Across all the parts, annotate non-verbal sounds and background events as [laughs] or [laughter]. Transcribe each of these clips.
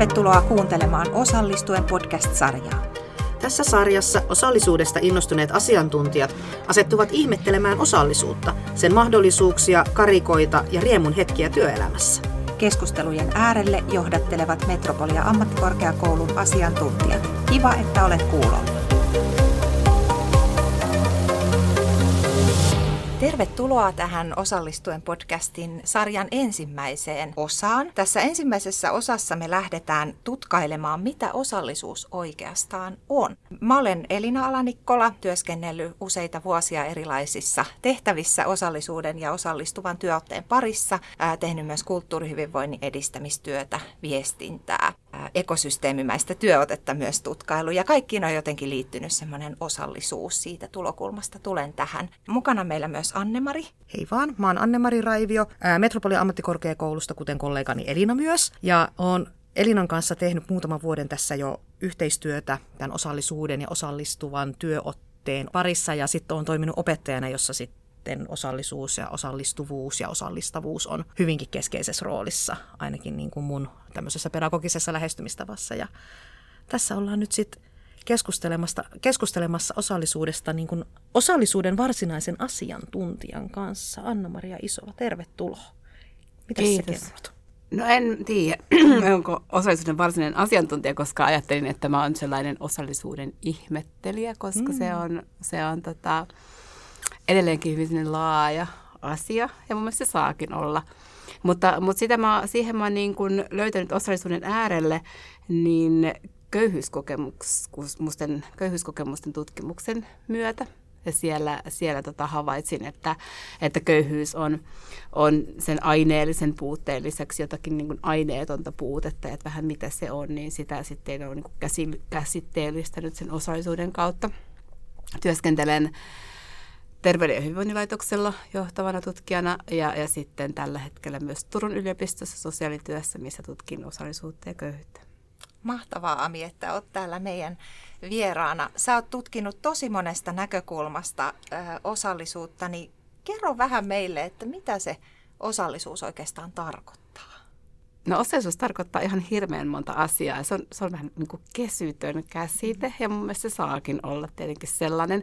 Tervetuloa kuuntelemaan Osallistuen podcast-sarjaa. Tässä sarjassa osallisuudesta innostuneet asiantuntijat asettuvat ihmettelemään osallisuutta, sen mahdollisuuksia, karikoita ja riemun hetkiä työelämässä. Keskustelujen äärelle johdattelevat Metropolia ammattikorkeakoulun asiantuntijat. Kiva, että olet kuulolla. Tervetuloa tähän Osallistuen podcastin sarjan ensimmäiseen osaan. Tässä ensimmäisessä osassa me lähdetään tutkailemaan, mitä osallisuus oikeastaan on. Mä olen Elina Alanikkola, työskennellyt useita vuosia erilaisissa tehtävissä osallisuuden ja osallistuvan työotteen parissa, ää, tehnyt myös kulttuurihyvinvoinnin edistämistyötä, viestintää, ää, ekosysteemimäistä työotetta myös tutkailu ja kaikkiin on jotenkin liittynyt semmoinen osallisuus siitä tulokulmasta tulen tähän. Mukana meillä myös Anne-Mari. Hei vaan, mä oon Anne-Mari Raivio Metropolian ammattikorkeakoulusta, kuten kollegani Elina myös. Ja oon Elinan kanssa tehnyt muutaman vuoden tässä jo yhteistyötä tämän osallisuuden ja osallistuvan työotteen parissa ja sitten on toiminut opettajana, jossa sitten osallisuus ja osallistuvuus ja osallistavuus on hyvinkin keskeisessä roolissa, ainakin niin kuin mun tämmöisessä pedagogisessa lähestymistavassa. Ja tässä ollaan nyt sitten keskustelemassa, keskustelemassa osallisuudesta niin kuin osallisuuden varsinaisen asiantuntijan kanssa. Anna-Maria Isova, tervetuloa. Mitä sä kerrot? No en tiedä, [clears throat] onko osallisuuden varsinainen asiantuntija, koska ajattelin, että mä oon sellainen osallisuuden ihmettelijä, koska mm. se on, se on tota, edelleenkin hyvin laaja asia ja mun mielestä se saakin olla. Mutta, mutta sitä mä, siihen mä oon niin kun löytänyt osallisuuden äärelle, niin köyhyyskokemusten, köyhyyskokemusten tutkimuksen myötä. Ja siellä, siellä tota havaitsin, että, että köyhyys on, on sen aineellisen puutteen lisäksi jotakin niin kuin aineetonta puutetta, että vähän mitä se on, niin sitä sitten on niin käsitteellistänyt sen osallisuuden kautta. Työskentelen Terveyden ja hyvinvoinnilaitoksella johtavana tutkijana ja, ja sitten tällä hetkellä myös Turun yliopistossa sosiaalityössä, missä tutkin osallisuutta ja köyhyyttä. Mahtavaa Ami, että olet täällä meidän vieraana. Sä oot tutkinut tosi monesta näkökulmasta ö, osallisuutta, niin kerro vähän meille, että mitä se osallisuus oikeastaan tarkoittaa? No osallisuus tarkoittaa ihan hirveän monta asiaa. Se on, se on vähän niin kuin kesytön käsite ja mun mielestä se saakin olla tietenkin sellainen.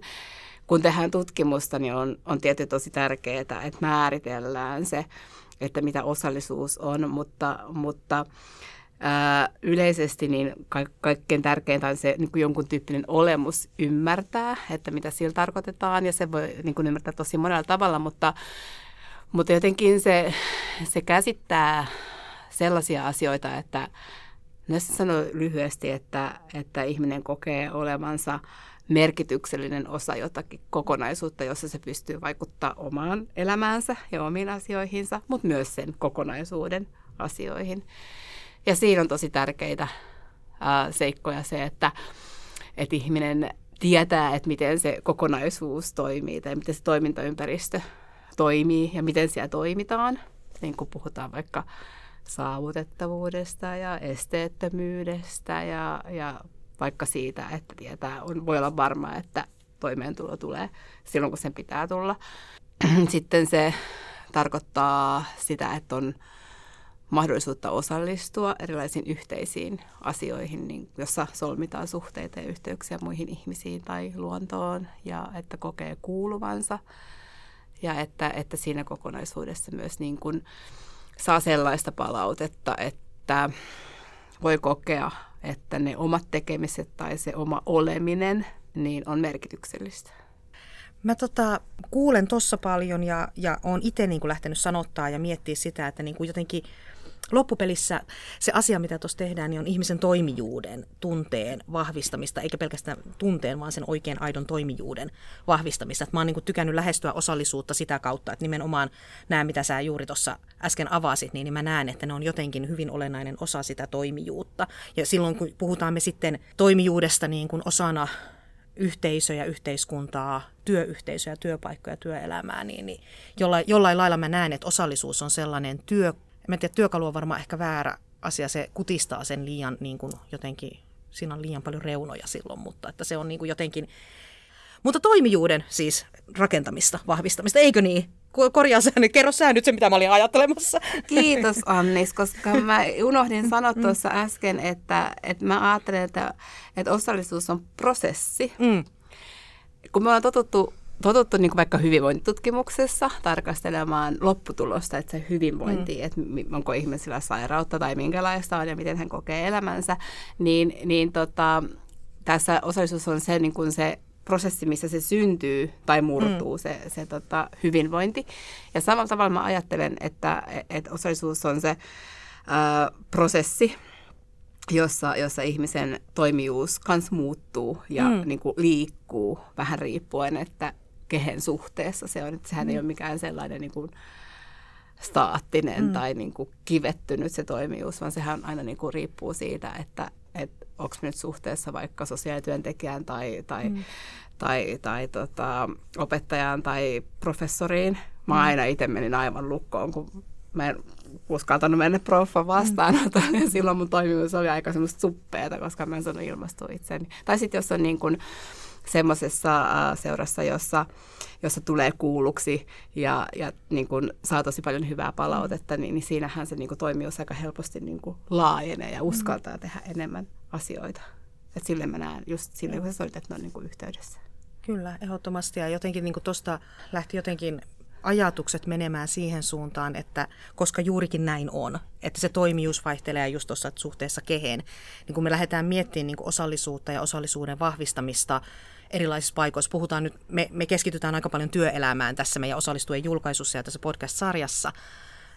Kun tehdään tutkimusta, niin on, on tietysti tosi tärkeää, että määritellään se, että mitä osallisuus on, mutta, mutta Yleisesti niin ka- kaikkein tärkeintä on se niin kuin jonkun tyyppinen olemus ymmärtää, että mitä sillä tarkoitetaan, ja se voi niin kuin ymmärtää tosi monella tavalla, mutta, mutta jotenkin se, se käsittää sellaisia asioita, että näissä sanoo lyhyesti, että, että ihminen kokee olevansa merkityksellinen osa jotakin kokonaisuutta, jossa se pystyy vaikuttaa omaan elämäänsä ja omiin asioihinsa, mutta myös sen kokonaisuuden asioihin. Ja siinä on tosi tärkeitä ää, seikkoja se, että, että ihminen tietää, että miten se kokonaisuus toimii tai miten se toimintaympäristö toimii ja miten siellä toimitaan. Niin kuin puhutaan vaikka saavutettavuudesta ja esteettömyydestä ja, ja vaikka siitä, että tietää, on, voi olla varma, että toimeentulo tulee silloin, kun sen pitää tulla. [clears throat] Sitten se tarkoittaa sitä, että on mahdollisuutta osallistua erilaisiin yhteisiin asioihin, niin, jossa solmitaan suhteita ja yhteyksiä muihin ihmisiin tai luontoon ja että kokee kuuluvansa ja että, että siinä kokonaisuudessa myös niin kuin saa sellaista palautetta, että voi kokea, että ne omat tekemiset tai se oma oleminen niin on merkityksellistä. Mä tota, kuulen tossa paljon ja, ja oon itse niin lähtenyt sanottaa ja miettiä sitä, että niin kuin jotenkin loppupelissä se asia, mitä tuossa tehdään, niin on ihmisen toimijuuden, tunteen vahvistamista, eikä pelkästään tunteen, vaan sen oikein aidon toimijuuden vahvistamista. Et mä oon niin tykännyt lähestyä osallisuutta sitä kautta, että nimenomaan nämä, mitä sä juuri tuossa äsken avasit, niin, niin mä näen, että ne on jotenkin hyvin olennainen osa sitä toimijuutta. Ja silloin, kun puhutaan me sitten toimijuudesta niin kuin osana yhteisöjä, yhteiskuntaa, työyhteisöjä, työpaikkoja, työelämää, niin, niin jollain, jollain lailla mä näen, että osallisuus on sellainen työ, Mä tiedä, työkalu on varmaan ehkä väärä asia, se kutistaa sen liian niin kuin jotenkin, siinä on liian paljon reunoja silloin, mutta että se on niin kuin jotenkin, mutta toimijuuden siis rakentamista, vahvistamista, eikö niin? korjaa sä nyt, kerro sä nyt se, mitä mä olin ajattelemassa. Kiitos [laughs] Annis, koska mä unohdin sanoa tuossa äsken, että, että mä ajattelen, että, että osallisuus on prosessi. Mm. Kun me ollaan totuttu totuttu niin vaikka hyvinvointitutkimuksessa tarkastelemaan lopputulosta, että se hyvinvointi, mm. että onko ihmisillä sairautta tai minkälaista on ja miten hän kokee elämänsä, niin, niin tota, tässä osallisuus on se, niin kuin se prosessi, missä se syntyy tai murtuu, mm. se, se tota, hyvinvointi. Ja samalla tavalla mä ajattelen, että, että osallisuus on se ää, prosessi, jossa, jossa ihmisen toimijuus kans muuttuu ja mm. niin kuin liikkuu vähän riippuen, että kehen suhteessa se on. Että sehän mm. ei ole mikään sellainen niin kuin staattinen mm. tai niin kuin kivettynyt se toimijuus, vaan sehän aina niin kuin riippuu siitä, että, että onko nyt suhteessa vaikka sosiaalityöntekijään tai, tai, mm. tai, tai tota, opettajaan tai professoriin. Mä mm. aina itse menin aivan lukkoon, kun mä en uskaltanut mennä proffa vastaan, mm. ja [laughs] silloin mun toimivuus oli aika semmoista suppeeta, koska mä en sanonut ilmastua itseäni. Tai sitten jos on niin kuin, semmoisessa äh, seurassa, jossa, jossa tulee kuulluksi ja, ja niin kuin saa tosi paljon hyvää palautetta, niin, niin siinähän se niin kuin toimijuus aika helposti niin kuin laajenee ja uskaltaa mm. tehdä enemmän asioita. Et sille mä näen just sille, kun sä sanoit, että ne on niin kuin yhteydessä. Kyllä, ehdottomasti. Ja jotenkin niin tuosta lähti jotenkin ajatukset menemään siihen suuntaan, että koska juurikin näin on, että se toimijuus vaihtelee just tuossa suhteessa keheen, niin kun me lähdetään miettimään niin osallisuutta ja osallisuuden vahvistamista erilaisissa paikoissa. Puhutaan nyt, me, me keskitytään aika paljon työelämään tässä meidän osallistujien julkaisussa ja tässä podcast-sarjassa.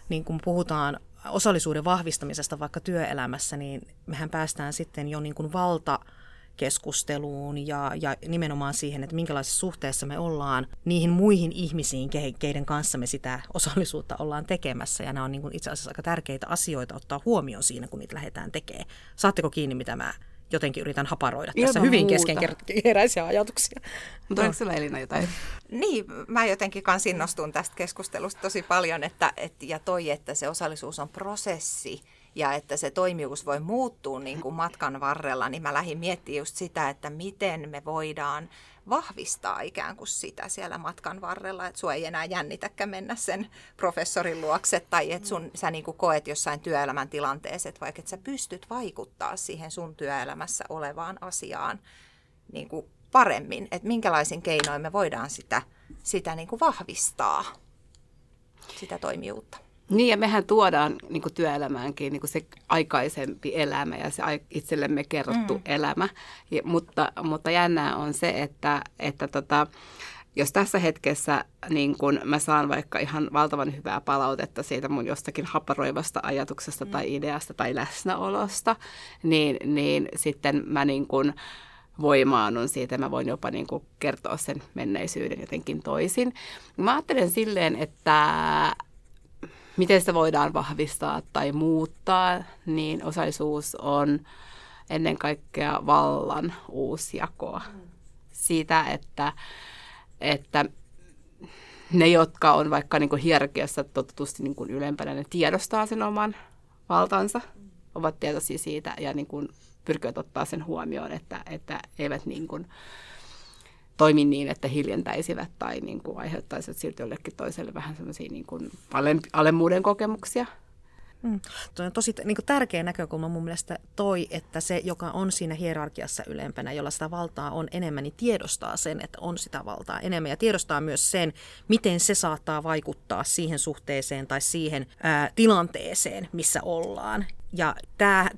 Niin kun puhutaan osallisuuden vahvistamisesta vaikka työelämässä, niin mehän päästään sitten jo niin kuin valta keskusteluun ja, ja nimenomaan siihen, että minkälaisessa suhteessa me ollaan niihin muihin ihmisiin, keiden kanssa me sitä osallisuutta ollaan tekemässä. Ja nämä on niin kuin itse asiassa aika tärkeitä asioita ottaa huomioon siinä, kun niitä lähdetään tekemään. Saatteko kiinni, mitä mä jotenkin yritän haparoida tässä Ilman hyvin keskenkeräisiä ajatuksia. Mutta onko sulla Elina jotain? Niin, mä jotenkin kanssa innostun tästä keskustelusta tosi paljon, että, et, ja toi, että se osallisuus on prosessi, ja että se toimijuus voi muuttua niin kuin matkan varrella, niin mä lähdin miettimään just sitä, että miten me voidaan vahvistaa ikään kuin sitä siellä matkan varrella, että sua ei enää jännitäkään mennä sen professorin luokse tai että sun, sä niin kuin koet jossain työelämän tilanteessa, että vaikka että sä pystyt vaikuttaa siihen sun työelämässä olevaan asiaan niin kuin paremmin, että minkälaisin keinoin me voidaan sitä, sitä niin kuin vahvistaa, sitä toimijuutta. Niin, ja mehän tuodaan niin kuin työelämäänkin niin kuin se aikaisempi elämä ja se itsellemme kerrottu mm. elämä. Ja, mutta, mutta jännää on se, että, että tota, jos tässä hetkessä niin kun mä saan vaikka ihan valtavan hyvää palautetta siitä mun jostakin haparoivasta ajatuksesta mm. tai ideasta tai läsnäolosta, niin, niin sitten mä niin kun voimaannun siitä, mä voin jopa niin kuin kertoa sen menneisyyden jotenkin toisin. Mä ajattelen silleen, että miten sitä voidaan vahvistaa tai muuttaa, niin osallisuus on ennen kaikkea vallan uusjakoa. Siitä, että, että ne, jotka on vaikka niin kuin hierarkiassa totutusti niin kuin ylempänä, ne tiedostaa sen oman valtansa, ovat tietoisia siitä ja niin kuin pyrkivät ottaa sen huomioon, että, että eivät niin kuin, toimi niin, että hiljentäisivät tai niin kuin aiheuttaisivat silti jollekin toiselle vähän semmoisia niin kuin alemmuuden kokemuksia. Mm. Tuo on tosi niin kuin tärkeä näkökulma mun mielestä toi, että se, joka on siinä hierarkiassa ylempänä, jolla sitä valtaa on enemmän, niin tiedostaa sen, että on sitä valtaa enemmän. Ja tiedostaa myös sen, miten se saattaa vaikuttaa siihen suhteeseen tai siihen ää, tilanteeseen, missä ollaan. Ja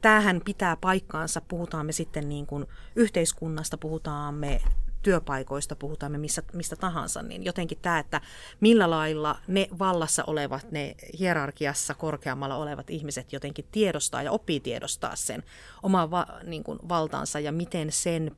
tämähän pitää paikkaansa, puhutaan me sitten niin kuin yhteiskunnasta, puhutaan me työpaikoista, puhutaan me missä, mistä tahansa, niin jotenkin tämä, että millä lailla ne vallassa olevat, ne hierarkiassa korkeammalla olevat ihmiset jotenkin tiedostaa ja oppii tiedostaa sen oman va, niin kuin valtansa ja miten sen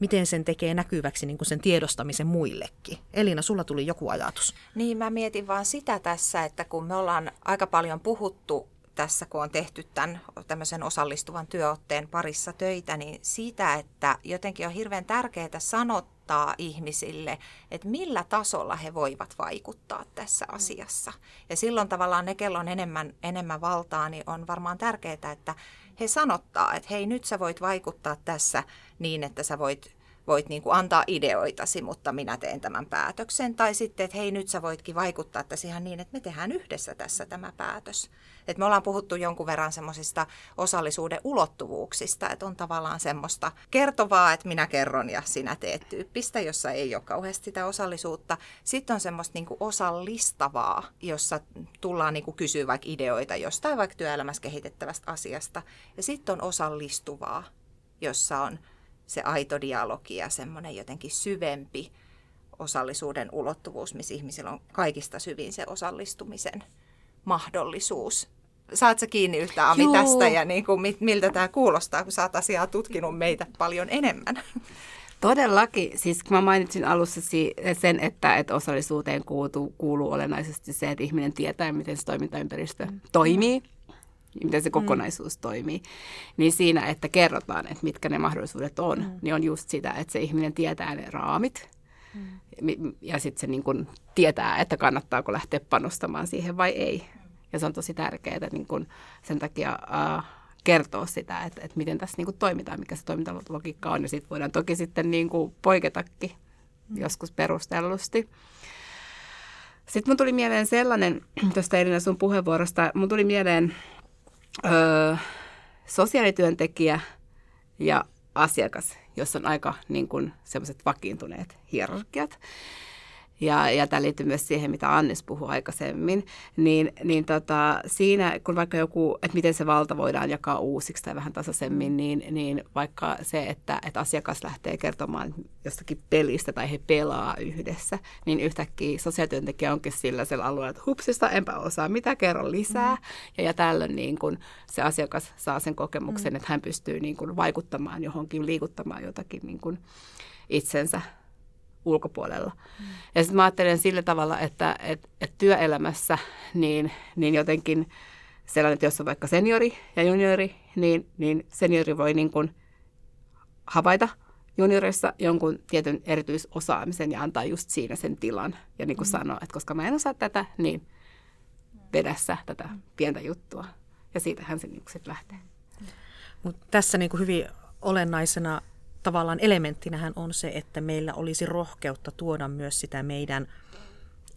miten sen tekee näkyväksi niin kuin sen tiedostamisen muillekin. Elina, sulla tuli joku ajatus. Niin, mä mietin vaan sitä tässä, että kun me ollaan aika paljon puhuttu tässä, kun on tehty tämän tämmöisen osallistuvan työotteen parissa töitä, niin siitä, että jotenkin on hirveän tärkeää sanottaa ihmisille, että millä tasolla he voivat vaikuttaa tässä mm. asiassa. Ja silloin tavallaan ne, kello on enemmän, enemmän valtaa, niin on varmaan tärkeää, että he sanottaa, että hei nyt sä voit vaikuttaa tässä niin, että sä voit voit niin kuin antaa ideoitasi, mutta minä teen tämän päätöksen. Tai sitten, että hei nyt sä voitkin vaikuttaa tässä ihan niin, että me tehdään yhdessä tässä tämä päätös. Et me ollaan puhuttu jonkun verran semmoisista osallisuuden ulottuvuuksista, että on tavallaan semmoista kertovaa, että minä kerron ja sinä teet tyyppistä, jossa ei ole kauheasti sitä osallisuutta. Sitten on semmoista niin kuin osallistavaa, jossa tullaan niin kuin kysyä vaikka ideoita jostain vaikka työelämässä kehitettävästä asiasta. Ja sitten on osallistuvaa, jossa on se aito dialogi ja semmoinen jotenkin syvempi osallisuuden ulottuvuus, missä ihmisillä on kaikista syvin se osallistumisen mahdollisuus. Saat sä kiinni yhtä Ami Juu. tästä ja niin kuin, miltä tämä kuulostaa, kun sä oot asiaa tutkinut meitä paljon enemmän? Todellakin. Siis kun mä mainitsin alussa sen, että, että osallisuuteen kuuluu, kuuluu olennaisesti se, että ihminen tietää, miten se toimintaympäristö mm. toimii miten se mm. kokonaisuus mm. toimii, niin siinä, että kerrotaan, että mitkä ne mahdollisuudet on, mm. niin on just sitä, että se ihminen tietää ne raamit mm. ja sitten se niin kun tietää, että kannattaako lähteä panostamaan siihen vai ei. Ja se on tosi tärkeää niin kun sen takia uh, kertoa sitä, että, että miten tässä niin kun toimitaan, mikä se toimintalogiikka on. Ja sitten voidaan toki sitten niin poiketakin mm. joskus perustellusti. Sitten mun tuli mieleen sellainen, [clears throat] tuosta Elina sun puheenvuorosta, mun tuli mieleen öö, sosiaalityöntekijä ja asiakas, jossa on aika niin kuin, vakiintuneet hierarkiat ja, ja tämä liittyy myös siihen, mitä Annis puhui aikaisemmin, niin, niin tota, siinä, kun vaikka joku, että miten se valta voidaan jakaa uusiksi tai vähän tasaisemmin, niin, niin vaikka se, että, että asiakas lähtee kertomaan jostakin pelistä tai he pelaa yhdessä, niin yhtäkkiä sosiaalityöntekijä onkin sillä sillä alueella, että hupsista enpä osaa, mitä kerron lisää. Mm. Ja, ja tällöin niin kun se asiakas saa sen kokemuksen, mm. että hän pystyy niin kun vaikuttamaan johonkin, liikuttamaan jotakin niin kun itsensä ulkopuolella. Mm. Ja sitten mä ajattelen sillä tavalla, että et, et työelämässä niin, niin jotenkin sellainen, että jos on vaikka seniori ja juniori, niin, niin seniori voi niin kuin havaita juniorissa jonkun tietyn erityisosaamisen ja antaa just siinä sen tilan. Ja niin kuin mm. sanoa, että koska mä en osaa tätä, niin vedessä tätä pientä juttua. Ja siitähän se niin sitten lähtee. Mut tässä niin kuin hyvin olennaisena tavallaan elementtinähän on se, että meillä olisi rohkeutta tuoda myös sitä meidän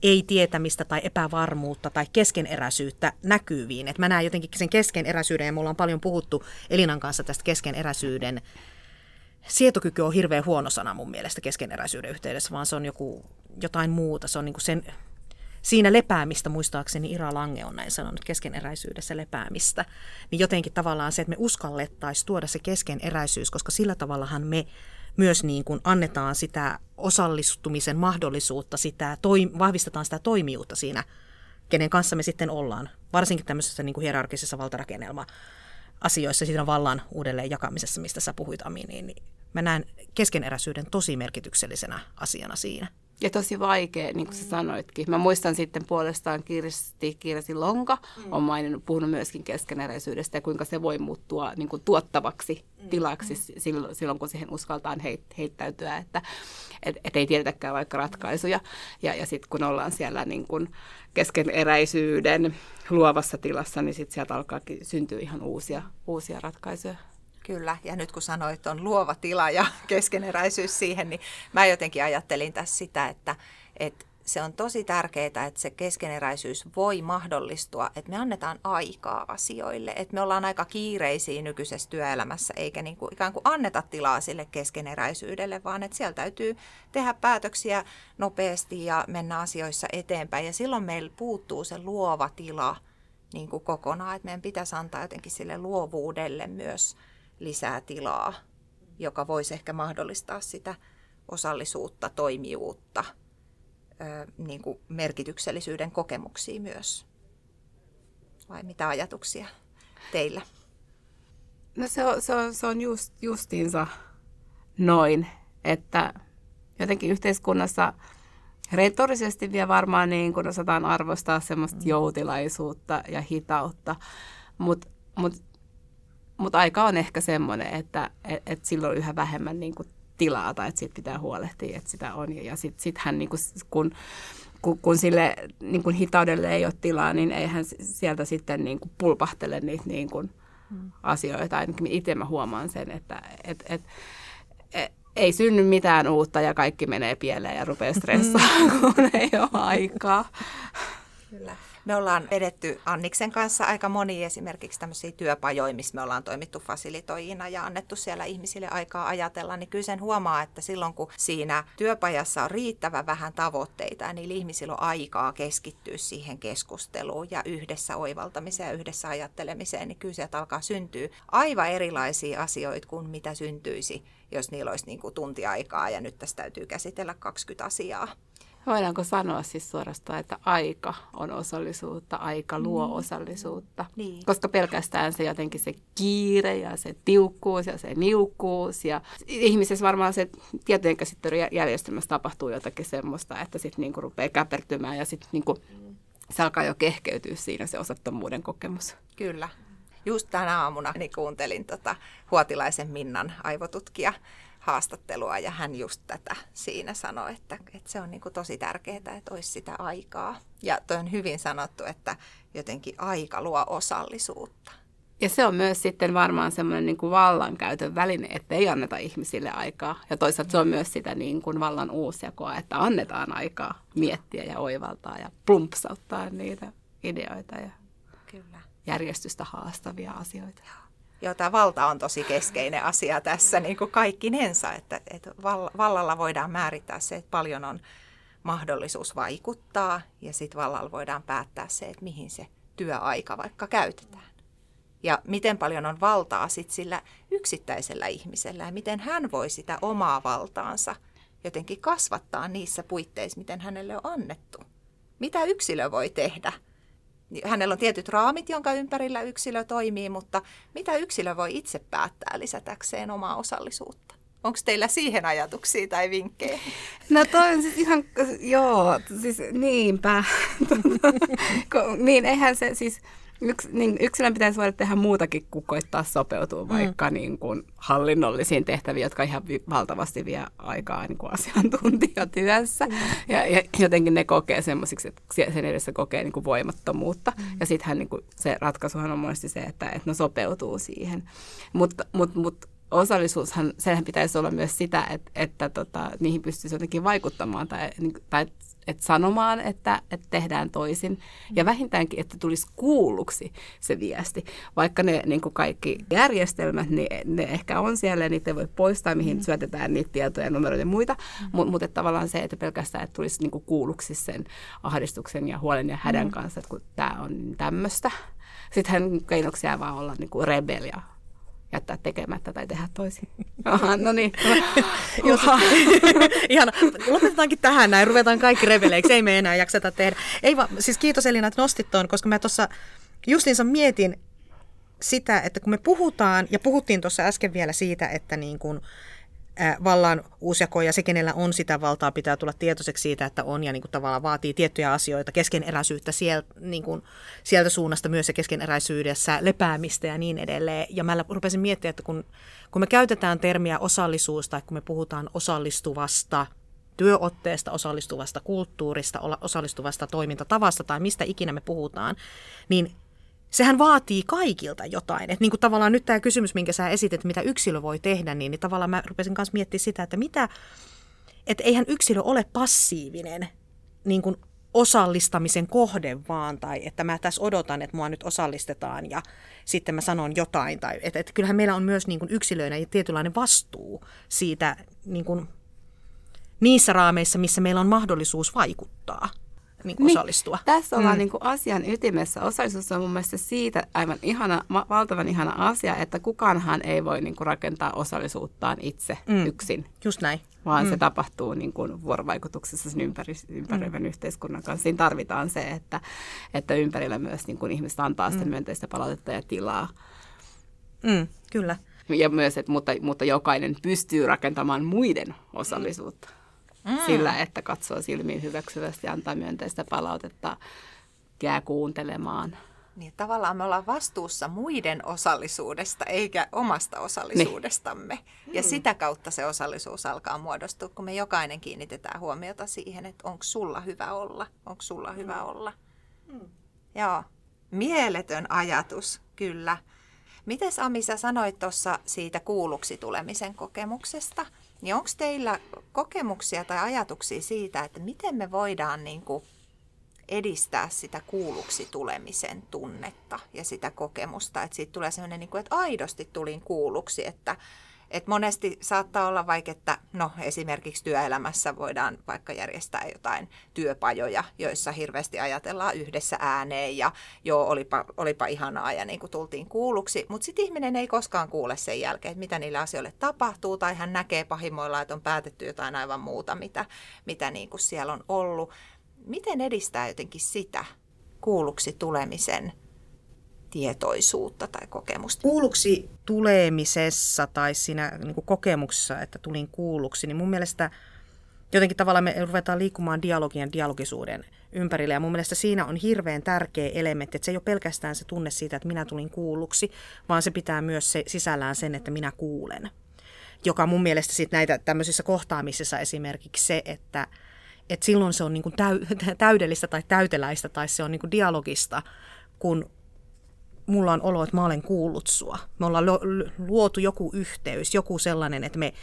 ei-tietämistä tai epävarmuutta tai keskeneräisyyttä näkyviin. Et mä näen jotenkin sen keskeneräisyyden, ja me ollaan paljon puhuttu Elinan kanssa tästä keskeneräisyyden. Sietokyky on hirveän huono sana mun mielestä keskeneräisyyden yhteydessä, vaan se on joku, jotain muuta. Se on niin sen siinä lepäämistä, muistaakseni Ira Lange on näin sanonut, keskeneräisyydessä lepäämistä, niin jotenkin tavallaan se, että me uskallettaisiin tuoda se keskeneräisyys, koska sillä tavallahan me myös niin kuin annetaan sitä osallistumisen mahdollisuutta, sitä toi, vahvistetaan sitä toimijuutta siinä, kenen kanssa me sitten ollaan, varsinkin tämmöisessä niin kuin hierarkisessa valtarakennelma asioissa, siinä vallan uudelleen jakamisessa, mistä sä puhuit Ami, niin, niin mä näen keskeneräisyyden tosi merkityksellisenä asiana siinä. Ja tosi vaikea, niin kuin sä sanoitkin. Mä muistan sitten puolestaan Kirsti, Kirsi Lonka mm. on maininnut, puhunut myöskin keskeneräisyydestä ja kuinka se voi muuttua niin kuin tuottavaksi mm. tilaksi mm. Silloin, silloin, kun siihen uskaltaa heit, heittäytyä, että et, et ei tiedetäkään vaikka ratkaisuja. Ja, ja sitten kun ollaan siellä niin kuin keskeneräisyyden luovassa tilassa, niin sitten sieltä alkaakin syntyä ihan uusia, uusia ratkaisuja. Kyllä, ja nyt kun sanoit, on luova tila ja [laughs] keskeneräisyys siihen, niin mä jotenkin ajattelin tässä sitä, että, että se on tosi tärkeää, että se keskeneräisyys voi mahdollistua, että me annetaan aikaa asioille, että me ollaan aika kiireisiä nykyisessä työelämässä, eikä niin kuin ikään kuin anneta tilaa sille keskeneräisyydelle, vaan että siellä täytyy tehdä päätöksiä nopeasti ja mennä asioissa eteenpäin. Ja silloin meillä puuttuu se luova tila niin kuin kokonaan, että meidän pitäisi antaa jotenkin sille luovuudelle myös lisää tilaa, joka voisi ehkä mahdollistaa sitä osallisuutta, toimijuutta, niin kuin merkityksellisyyden kokemuksia myös. Vai mitä ajatuksia teillä? No se on, se on, se on just, justiinsa noin, että jotenkin yhteiskunnassa retorisesti vielä varmaan niin kun osataan arvostaa semmoista mm. joutilaisuutta ja hitautta, mutta mut mutta aika on ehkä semmoinen, että et, et silloin yhä vähemmän niin kuin tilaa tai että siitä pitää huolehtia, että sitä on. Ja sitten sit hän, niin kuin, kun, kun, kun sille niin kuin hitaudelle ei ole tilaa, niin eihän sieltä sitten niin kuin pulpahtele niitä niin kuin hmm. asioita. Ainakin itse mä huomaan sen, että et, et, et, ei synny mitään uutta ja kaikki menee pieleen ja rupeaa stressaamaan, [laughs] kun ei ole aikaa. Kyllä. Me ollaan vedetty Anniksen kanssa aika moni esimerkiksi tämmöisiä työpajoja, missä me ollaan toimittu fasilitoijina ja annettu siellä ihmisille aikaa ajatella, niin kyllä sen huomaa, että silloin kun siinä työpajassa on riittävän vähän tavoitteita, niin ihmisillä on aikaa keskittyä siihen keskusteluun ja yhdessä oivaltamiseen ja yhdessä ajattelemiseen, niin kyllä sieltä alkaa syntyä aivan erilaisia asioita kuin mitä syntyisi, jos niillä olisi niin kuin tuntiaikaa ja nyt tässä täytyy käsitellä 20 asiaa. Voidaanko sanoa siis suorastaan, että aika on osallisuutta, aika luo mm. osallisuutta? Niin. Koska pelkästään se jotenkin se kiire ja se tiukkuus ja se niukkuus ja ihmisessä varmaan se tietojenkäsittelyjärjestelmässä tapahtuu jotakin semmoista, että sitten niinku rupeaa käpertymään ja sitten niinku se alkaa jo kehkeytyä siinä se osattomuuden kokemus. Kyllä. Just tänä aamuna niin kuuntelin tota Huotilaisen Minnan aivotutkija haastattelua ja hän just tätä siinä sanoi, että, että se on niin kuin tosi tärkeää, että olisi sitä aikaa. Ja toi on hyvin sanottu, että jotenkin aika luo osallisuutta. Ja se on myös sitten varmaan semmoinen niin kuin vallankäytön väline, että ei anneta ihmisille aikaa. Ja toisaalta se on myös sitä niin kuin vallan uusjakoa, että annetaan aikaa miettiä ja oivaltaa ja plumpsauttaa niitä ideoita ja Kyllä. järjestystä haastavia asioita. Joo. Joo, tämä valta on tosi keskeinen asia tässä niin kuin kaikkinensa, että, että vallalla voidaan määrittää se, että paljon on mahdollisuus vaikuttaa ja sitten vallalla voidaan päättää se, että mihin se työaika vaikka käytetään. Ja miten paljon on valtaa sitten sillä yksittäisellä ihmisellä ja miten hän voi sitä omaa valtaansa jotenkin kasvattaa niissä puitteissa, miten hänelle on annettu. Mitä yksilö voi tehdä – hänellä on tietyt raamit, jonka ympärillä yksilö toimii, mutta mitä yksilö voi itse päättää lisätäkseen omaa osallisuutta? Onko teillä siihen ajatuksia tai vinkkejä? No toi on siis ihan, joo, siis niinpä. [laughs] niin, eihän se siis, Yks, niin yksilön pitäisi voida tehdä muutakin kuin koittaa sopeutua mm. vaikka niin kuin hallinnollisiin tehtäviin, jotka ihan valtavasti vie aikaa niin kuin asiantuntijatyössä. Mm. Ja, ja jotenkin ne kokee semmoisiksi, että sen edessä kokee niin kuin voimattomuutta. Mm. Ja sittenhän niin kuin se ratkaisuhan on monesti se, että, että ne sopeutuu siihen. Mutta mut, mut, osallisuushan, senhän pitäisi olla myös sitä, että, että tota, niihin pystyisi jotenkin vaikuttamaan tai, niin tai että sanomaan, että, että tehdään toisin. Ja vähintäänkin, että tulisi kuulluksi se viesti. Vaikka ne niin kuin kaikki järjestelmät, niin ne ehkä on siellä ja niitä ei voi poistaa, mihin mm. syötetään niitä tietoja, numeroita ja muita. Mm. Mutta mut, tavallaan se, että pelkästään että tulisi niin kuin kuulluksi sen ahdistuksen ja huolen ja hädän mm. kanssa, että kun tämä on tämmöistä. Sittenhän keinoksi jää vaan olla niin kuin rebelia jättää tekemättä tai tehdä toisin. Aha, no niin. [laughs] [laughs] Ihan, lopetetaankin tähän näin, ruvetaan kaikki reveleiksi, ei me enää jakseta tehdä. Ei vaan, siis kiitos Elina, että nostit tuon, koska mä tuossa justiinsa mietin sitä, että kun me puhutaan, ja puhuttiin tuossa äsken vielä siitä, että niin kuin, vallan uusjako ja se, kenellä on sitä valtaa, pitää tulla tietoiseksi siitä, että on ja niin kuin tavallaan vaatii tiettyjä asioita, keskeneräisyyttä sieltä, niin kuin, sieltä suunnasta myös ja keskeneräisyydessä, lepäämistä ja niin edelleen. Ja mä rupesin miettimään, että kun, kun me käytetään termiä osallisuus tai kun me puhutaan osallistuvasta työotteesta, osallistuvasta kulttuurista, osallistuvasta toimintatavasta tai mistä ikinä me puhutaan, niin sehän vaatii kaikilta jotain. Että niin kuin tavallaan nyt tämä kysymys, minkä sä esitit, mitä yksilö voi tehdä, niin, niin tavallaan mä rupesin kanssa miettimään sitä, että mitä, että eihän yksilö ole passiivinen niin kuin osallistamisen kohde vaan, tai että mä tässä odotan, että mua nyt osallistetaan ja sitten mä sanon jotain. Tai, että, että kyllähän meillä on myös niin kuin yksilöinä tietynlainen vastuu siitä niin kuin, niissä raameissa, missä meillä on mahdollisuus vaikuttaa niin kuin niin, osallistua. Tässä ollaan mm. niin kuin asian ytimessä. Osallisuus on mun mielestä siitä aivan ihana, valtavan ihana asia, että kukaanhan ei voi niin kuin rakentaa osallisuuttaan itse mm. yksin. Just näin. Vaan mm. se tapahtuu niin kuin vuorovaikutuksessa sen ympäri, ympäröivän mm. yhteiskunnan kanssa. Siinä tarvitaan se, että, että ympärillä myös niin kuin ihmiset antaa sitä mm. myönteistä palautetta ja tilaa. Mm, kyllä. Ja myös, että, mutta, mutta jokainen pystyy rakentamaan muiden osallisuutta. Mm mm. sillä, että katsoo silmiin hyväksyvästi ja antaa myönteistä palautetta, jää kuuntelemaan. Niin tavallaan me ollaan vastuussa muiden osallisuudesta eikä omasta osallisuudestamme. Niin. Ja mm. sitä kautta se osallisuus alkaa muodostua, kun me jokainen kiinnitetään huomiota siihen, että onko sulla hyvä olla, onko sulla mm. hyvä olla. Mm. Joo, mieletön ajatus, kyllä. Mites Ami, sä sanoit tuossa siitä kuulluksi tulemisen kokemuksesta, Niin onko teillä kokemuksia tai ajatuksia siitä, että miten me voidaan niin kuin edistää sitä kuulluksi tulemisen tunnetta ja sitä kokemusta, että siitä tulee sellainen, niin kuin, että aidosti tulin kuulluksi, että, et monesti saattaa olla vaikka, että no, esimerkiksi työelämässä voidaan vaikka järjestää jotain työpajoja, joissa hirveästi ajatellaan yhdessä ääneen ja joo, olipa, olipa ihanaa ja niin kuin tultiin kuulluksi. Mutta sitten ihminen ei koskaan kuule sen jälkeen, että mitä niille asioille tapahtuu tai hän näkee pahimmoillaan, että on päätetty jotain aivan muuta, mitä, mitä niin kuin siellä on ollut. Miten edistää jotenkin sitä kuulluksi tulemisen tietoisuutta tai kokemusta. Kuulluksi tulemisessa tai siinä niin kuin kokemuksessa, että tulin kuulluksi, niin mun mielestä jotenkin tavallaan me ruvetaan liikkumaan dialogin ja dialogisuuden ympärille. Ja mun mielestä siinä on hirveän tärkeä elementti, että se ei ole pelkästään se tunne siitä, että minä tulin kuulluksi, vaan se pitää myös se, sisällään sen, että minä kuulen. Joka mun mielestä sitten näitä tämmöisissä kohtaamisissa esimerkiksi se, että, että silloin se on niin kuin täy, [laughs] täydellistä tai täyteläistä tai se on niin kuin dialogista, kun mulla on olo, että mä olen kuullut sua. Me ollaan luotu joku yhteys, joku sellainen, että me,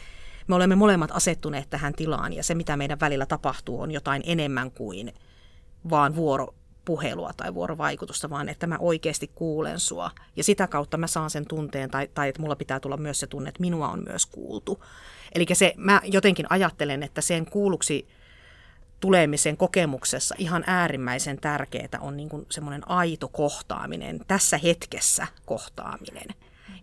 me olemme molemmat asettuneet tähän tilaan ja se, mitä meidän välillä tapahtuu, on jotain enemmän kuin vaan vuoropuhelua tai vuorovaikutusta, vaan että mä oikeasti kuulen sua. Ja sitä kautta mä saan sen tunteen, tai, tai että mulla pitää tulla myös se tunne, että minua on myös kuultu. Eli se, mä jotenkin ajattelen, että sen kuulluksi tulemisen kokemuksessa ihan äärimmäisen tärkeää on niin semmoinen aito kohtaaminen, tässä hetkessä kohtaaminen.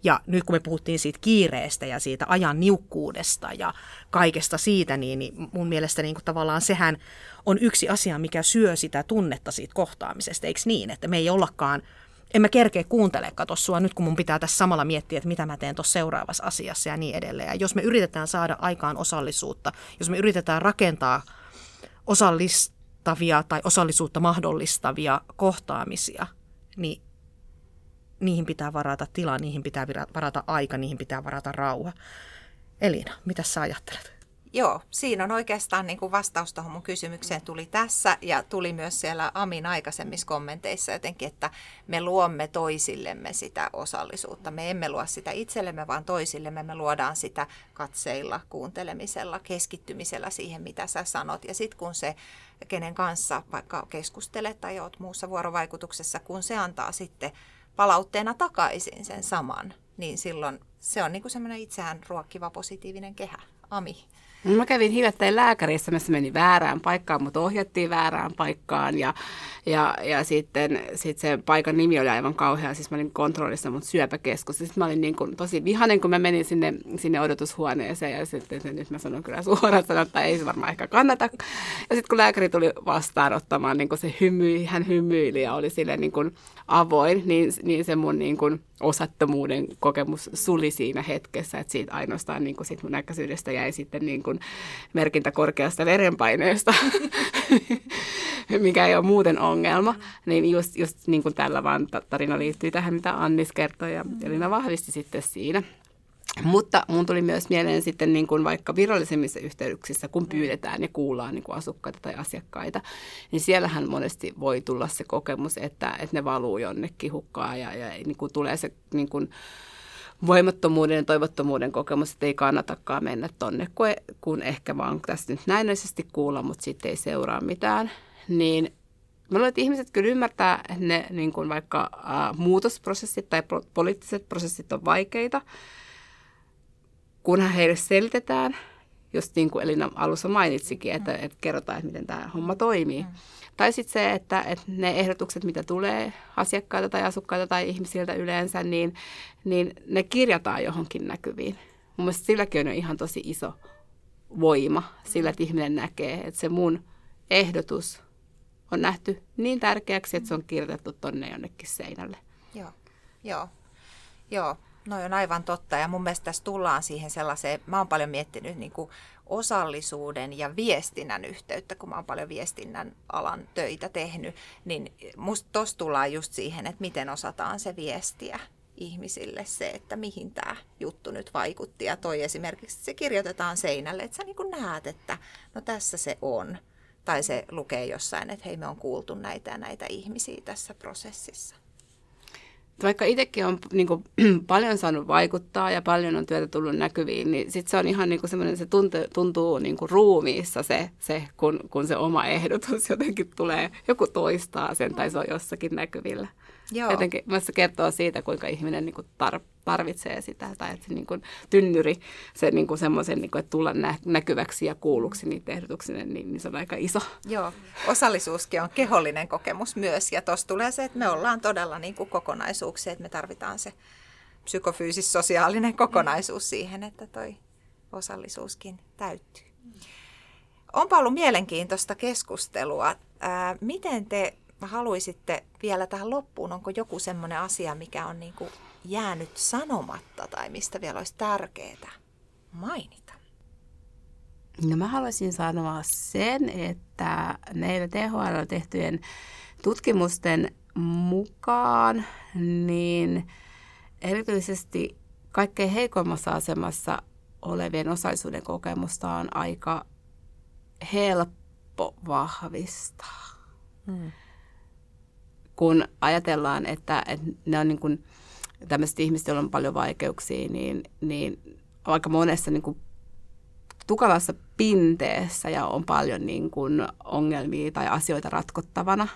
Ja nyt kun me puhuttiin siitä kiireestä ja siitä ajan niukkuudesta ja kaikesta siitä, niin, niin mun mielestä niin kuin tavallaan sehän on yksi asia, mikä syö sitä tunnetta siitä kohtaamisesta, eikö niin? Että me ei ollakaan, en mä kerkeä kuuntele, katso sua nyt, kun mun pitää tässä samalla miettiä, että mitä mä teen tuossa seuraavassa asiassa ja niin edelleen. Ja jos me yritetään saada aikaan osallisuutta, jos me yritetään rakentaa – osallistavia tai osallisuutta mahdollistavia kohtaamisia, niin niihin pitää varata tila, niihin pitää varata aika, niihin pitää varata rauha. Elina, mitä sä ajattelet? Joo, siinä on oikeastaan niin kuin vastaus tuohon mun kysymykseen tuli tässä ja tuli myös siellä Amin aikaisemmissa kommenteissa jotenkin, että me luomme toisillemme sitä osallisuutta. Me emme luo sitä itsellemme, vaan toisillemme. Me luodaan sitä katseilla, kuuntelemisella, keskittymisellä siihen, mitä sä sanot. Ja sitten kun se, kenen kanssa vaikka keskustelet tai oot muussa vuorovaikutuksessa, kun se antaa sitten palautteena takaisin sen saman, niin silloin se on niin kuin semmoinen itseään ruokkiva positiivinen kehä. Ami. Mä kävin hiljattain lääkärissä, missä meni väärään paikkaan, mutta ohjattiin väärään paikkaan ja, ja, ja sitten sit se paikan nimi oli aivan kauhea. Siis mä olin kontrollissa mun syöpäkeskus. Sitten mä olin niin kuin tosi vihainen, kun mä menin sinne, sinne odotushuoneeseen ja sitten nyt mä sanon kyllä suoraan, sanon, että ei se varmaan ehkä kannata. Ja sitten kun lääkäri tuli vastaanottamaan, niin kuin se hymyi, hän hymyili ja oli sille niin kuin avoin, niin, niin se mun niin kuin osattomuuden kokemus suli siinä hetkessä, että siitä ainoastaan niin kuin sit mun näköisyydestä jäi sitten niin kuin merkintä korkeasta verenpaineesta, [laughs] mikä ei ole muuten ongelma. Niin just, just niin kuin tällä vaan tarina liittyy tähän, mitä Annis kertoi ja Elina vahvisti sitten siinä. Mutta mun tuli myös mieleen sitten niin kuin vaikka virallisemmissa yhteyksissä, kun pyydetään ja kuullaan niin kuin asukkaita tai asiakkaita, niin siellähän monesti voi tulla se kokemus, että, että ne valuu jonnekin hukkaan ja, ja niin kuin tulee se niin kuin voimattomuuden ja toivottomuuden kokemus, että ei kannatakaan mennä tonne, kun, kun ehkä vaan tästä nyt näennäisesti kuulla, mutta sitten ei seuraa mitään. Niin Mä luulen, että ihmiset kyllä ymmärtää, että ne niin kuin vaikka ä, muutosprosessit tai poliittiset prosessit on vaikeita, kunhan heille selitetään, just niin kuin Elina alussa mainitsikin, että, että kerrotaan, että miten tämä homma toimii. Tai sitten se, että, että ne ehdotukset, mitä tulee asiakkailta tai asukkailta tai ihmisiltä yleensä, niin, niin ne kirjataan johonkin näkyviin. Mun mielestä silläkin on jo ihan tosi iso voima sillä, että ihminen näkee, että se mun ehdotus on nähty niin tärkeäksi, että se on kirjoitettu tonne jonnekin seinälle. Joo, joo, joo. No on aivan totta ja mun mielestä tässä tullaan siihen sellaiseen, mä oon paljon miettinyt niin kuin osallisuuden ja viestinnän yhteyttä, kun mä oon paljon viestinnän alan töitä tehnyt, niin musta tossa tullaan just siihen, että miten osataan se viestiä ihmisille se, että mihin tämä juttu nyt vaikutti. Ja toi esimerkiksi, että se kirjoitetaan seinälle, että sä niin näet, että no tässä se on. Tai se lukee jossain, että hei me on kuultu näitä ja näitä ihmisiä tässä prosessissa. Vaikka itsekin on niin kuin, [clears throat] paljon saanut vaikuttaa ja paljon on työtä tullut näkyviin, niin sitten se on ihan niin kuin semmoinen, se tuntuu, tuntuu niin kuin ruumiissa se, se kun, kun se oma ehdotus [laughs] jotenkin tulee, joku toistaa sen tai se on jossakin näkyvillä. Joo. Jotenkin se kertoo siitä, kuinka ihminen niin kuin tar, tarvitsee sitä, tai että se niin kuin, tynnyri, se niin kuin semmoisen, niin kuin, että tulla nä, näkyväksi ja kuulluksi niitä ehdotuksille, niin, niin se on aika iso. Joo, osallisuuskin on kehollinen kokemus myös, ja tuossa tulee se, että me ollaan todella niin kuin kokonaisuuksia, että me tarvitaan se psykofyysis-sosiaalinen kokonaisuus siihen, että toi osallisuuskin täyttyy. Onpa ollut mielenkiintoista keskustelua. Ää, miten te haluaisitte vielä tähän loppuun, onko joku semmoinen asia, mikä on niin kuin jäänyt sanomatta tai mistä vielä olisi tärkeää mainita? No mä haluaisin sanoa sen, että meillä THL tehtyjen tutkimusten mukaan, niin erityisesti kaikkein heikoimmassa asemassa olevien osallisuuden kokemusta on aika helppo vahvistaa. Hmm kun ajatellaan, että, että ne on niin kuin, tämmöiset ihmiset, joilla on paljon vaikeuksia, niin, niin aika monessa niin kuin tukalassa pinteessä ja on paljon niin kuin ongelmia tai asioita ratkottavana.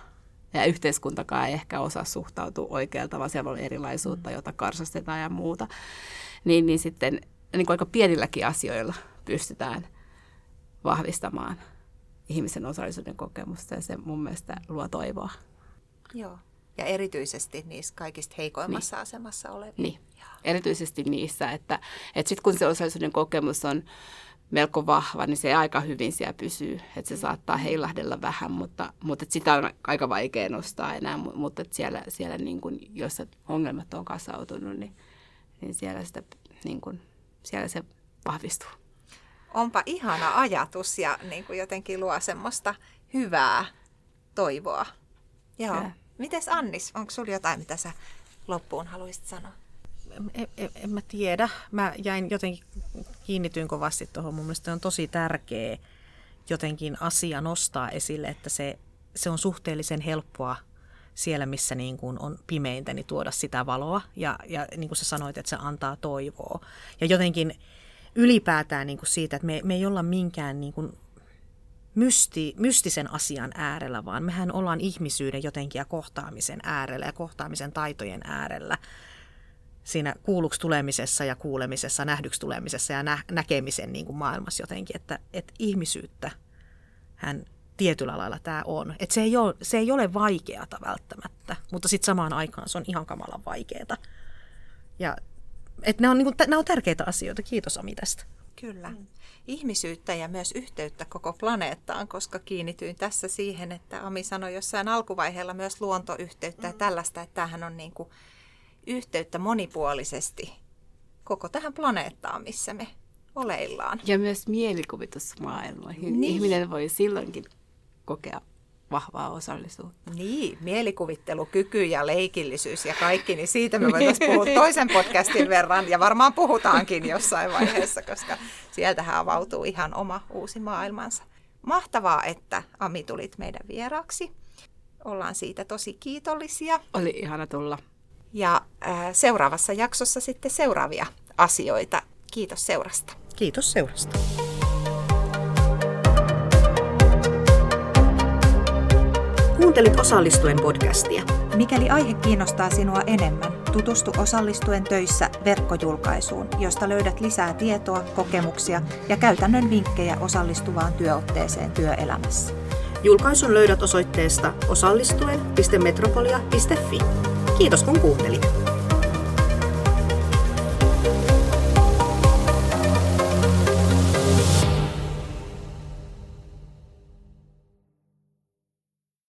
Ja yhteiskuntakaan ei ehkä osaa suhtautua oikealta, tavalla, siellä on erilaisuutta, jota karsastetaan ja muuta. Niin, niin sitten niin kuin aika pienilläkin asioilla pystytään vahvistamaan ihmisen osallisuuden kokemusta ja se mun mielestä luo toivoa. Joo. Ja erityisesti niissä kaikista heikoimmassa niin. asemassa olevia. Niin, Joo. erityisesti niissä, että, että sitten kun se osallisuuden kokemus on melko vahva, niin se aika hyvin siellä pysyy. Että se mm. saattaa heilahdella vähän, mutta, mutta sitä on aika vaikea nostaa enää. Mutta että siellä, siellä niin kuin, jos ongelmat on kasautunut, niin, niin, siellä, sitä, niin kuin, siellä se vahvistuu. Onpa ihana ajatus ja niin kuin jotenkin luo semmoista hyvää toivoa Joo. Mites Annis, onko sinulla jotain, mitä sä loppuun haluaisit sanoa? En, en, en mä tiedä. Mä jäin jotenkin, kiinnityin kovasti tuohon. Mun mielestä on tosi tärkeä jotenkin asia nostaa esille, että se, se on suhteellisen helppoa siellä, missä niin kuin on pimeintä, niin tuoda sitä valoa. Ja, ja niin kuin sä sanoit, että se antaa toivoa. Ja jotenkin ylipäätään niin kuin siitä, että me, me ei olla minkään niin kuin mysti, mystisen asian äärellä, vaan mehän ollaan ihmisyyden jotenkin ja kohtaamisen äärellä ja kohtaamisen taitojen äärellä siinä kuulluksi tulemisessa ja kuulemisessa, nähdyksi tulemisessa ja nä- näkemisen niin kuin maailmassa jotenkin, että, että ihmisyyttä hän tietyllä lailla tämä on. Että se, ei ole, se ei ole vaikeata välttämättä, mutta sitten samaan aikaan se on ihan kamalan vaikeata. Ja että nämä on, niin kuin, nämä on tärkeitä asioita. Kiitos Ami tästä. Kyllä. Mm ihmisyyttä ja myös yhteyttä koko planeettaan, koska kiinnityin tässä siihen, että Ami sanoi jossain alkuvaiheella myös luontoyhteyttä ja mm. tällaista, että tämähän on niin kuin yhteyttä monipuolisesti koko tähän planeettaan, missä me oleillaan. Ja myös mielikuvitusmaailmoihin. Niin. Ihminen voi silloinkin kokea vahvaa osallisuutta. Niin, mielikuvittelukyky ja leikillisyys ja kaikki, niin siitä me voitaisiin puhua [laughs] toisen podcastin verran ja varmaan puhutaankin jossain vaiheessa, koska sieltähän avautuu ihan oma uusi maailmansa. Mahtavaa, että Ami tulit meidän vieraaksi. Ollaan siitä tosi kiitollisia. Oli ihana tulla. Ja äh, seuraavassa jaksossa sitten seuraavia asioita. Kiitos seurasta. Kiitos seurasta. Kuuntelit Osallistuen podcastia. Mikäli aihe kiinnostaa sinua enemmän, tutustu Osallistuen töissä verkkojulkaisuun, josta löydät lisää tietoa, kokemuksia ja käytännön vinkkejä osallistuvaan työotteeseen työelämässä. Julkaisun löydät osoitteesta osallistuen.metropolia.fi. Kiitos kun kuuntelit.